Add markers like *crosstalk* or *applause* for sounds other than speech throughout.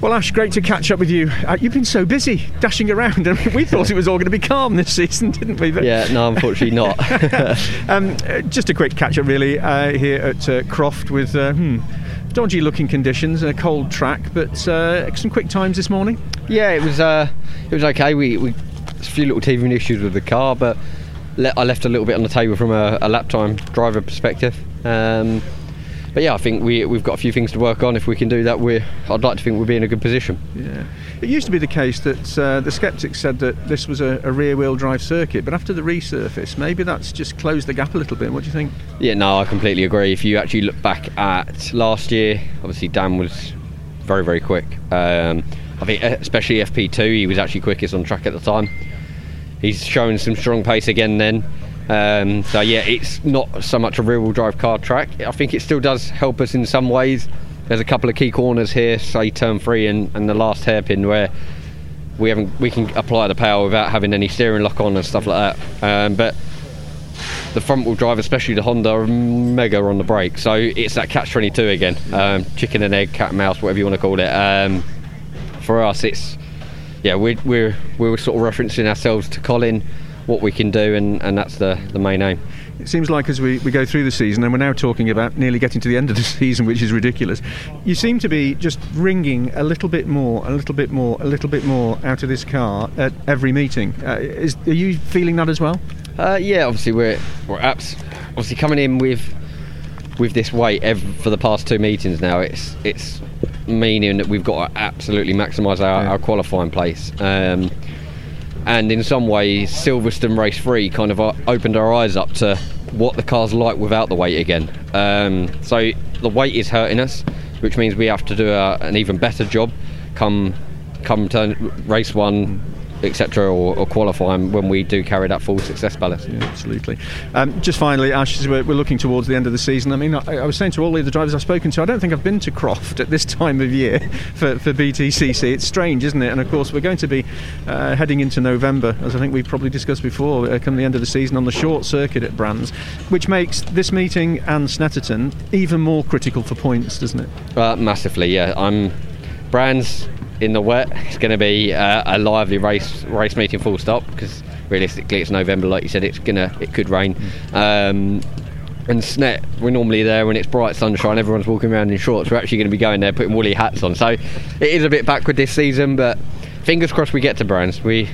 Well, Ash, great to catch up with you. Uh, you've been so busy dashing around. *laughs* I mean, we thought it was all going to be calm this *laughs* season, didn't we? But yeah, no, unfortunately not. *laughs* um, uh, just a quick catch up, really, uh, here at uh, Croft with uh, hmm, dodgy looking conditions, and a cold track, but uh, some quick times this morning. Yeah, it was it was okay. We, we a few little teething issues with the car, but le- I left a little bit on the table from a, a lap time driver perspective. Um, but yeah, I think we we've got a few things to work on. If we can do that, we I'd like to think we'll be in a good position. Yeah, it used to be the case that uh, the skeptics said that this was a, a rear-wheel drive circuit, but after the resurface, maybe that's just closed the gap a little bit. What do you think? Yeah, no, I completely agree. If you actually look back at last year, obviously Dan was very very quick. Um, I think especially FP2, he was actually quickest on track at the time. He's showing some strong pace again then. Um, so yeah, it's not so much a rear-wheel drive car track. I think it still does help us in some ways. There's a couple of key corners here, say turn three and, and the last hairpin, where we haven't we can apply the power without having any steering lock on and stuff like that. Um, but the front wheel drive, especially the Honda, are mega on the brake. So it's that catch 22 again, um, chicken and egg, cat and mouse, whatever you want to call it. Um, for us, it's yeah, we're, we're we're sort of referencing ourselves to Colin what we can do, and, and that's the, the main aim. It seems like as we, we go through the season, and we're now talking about nearly getting to the end of the *laughs* season, which is ridiculous, you seem to be just wringing a little bit more, a little bit more, a little bit more out of this car at every meeting. Uh, is, are you feeling that as well? Uh, yeah, obviously we're we're abs- obviously coming in with with this weight every, for the past two meetings now. It's it's meaning that we've got to absolutely maximise our, yeah. our qualifying place. Um, and in some ways Silverstone race 3 kind of uh, opened our eyes up to what the car's like without the weight again. Um, so the weight is hurting us which means we have to do a, an even better job come come turn race one etc., or, or qualifying when we do carry that full success ballast. Yeah, absolutely. Um, just finally, Ash, we're, we're, looking towards the end of the season. I mean, I, I, was saying to all the drivers I've spoken to, I don't think I've been to Croft at this *laughs* time of year for, for BTCC. It's strange, isn't it? And of course, we're going to be uh, heading into November, as I think we've probably discussed before, uh, come the end of the season on the short circuit at Brands, which makes this meeting and Snetterton even more critical for points, doesn't it? Uh, massively, yeah. I'm Brands in the wet. It's going to be uh, a lively race race meeting, full stop. Because realistically, it's November, like you said. It's gonna it could rain. Um, and Snet, we're normally there when it's bright sunshine. Everyone's walking around in shorts. We're actually going to be going there putting woolly hats on. So it is a bit backward this season, but fingers crossed we get to Brands. We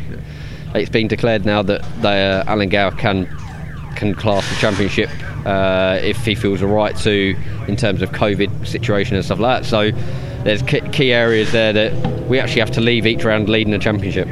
it's been declared now that the, uh, Alan Gow can can class the championship uh, if he feels the right to in terms of COVID situation and stuff like that. So there's key areas there that we actually have to leave each round leading the championship.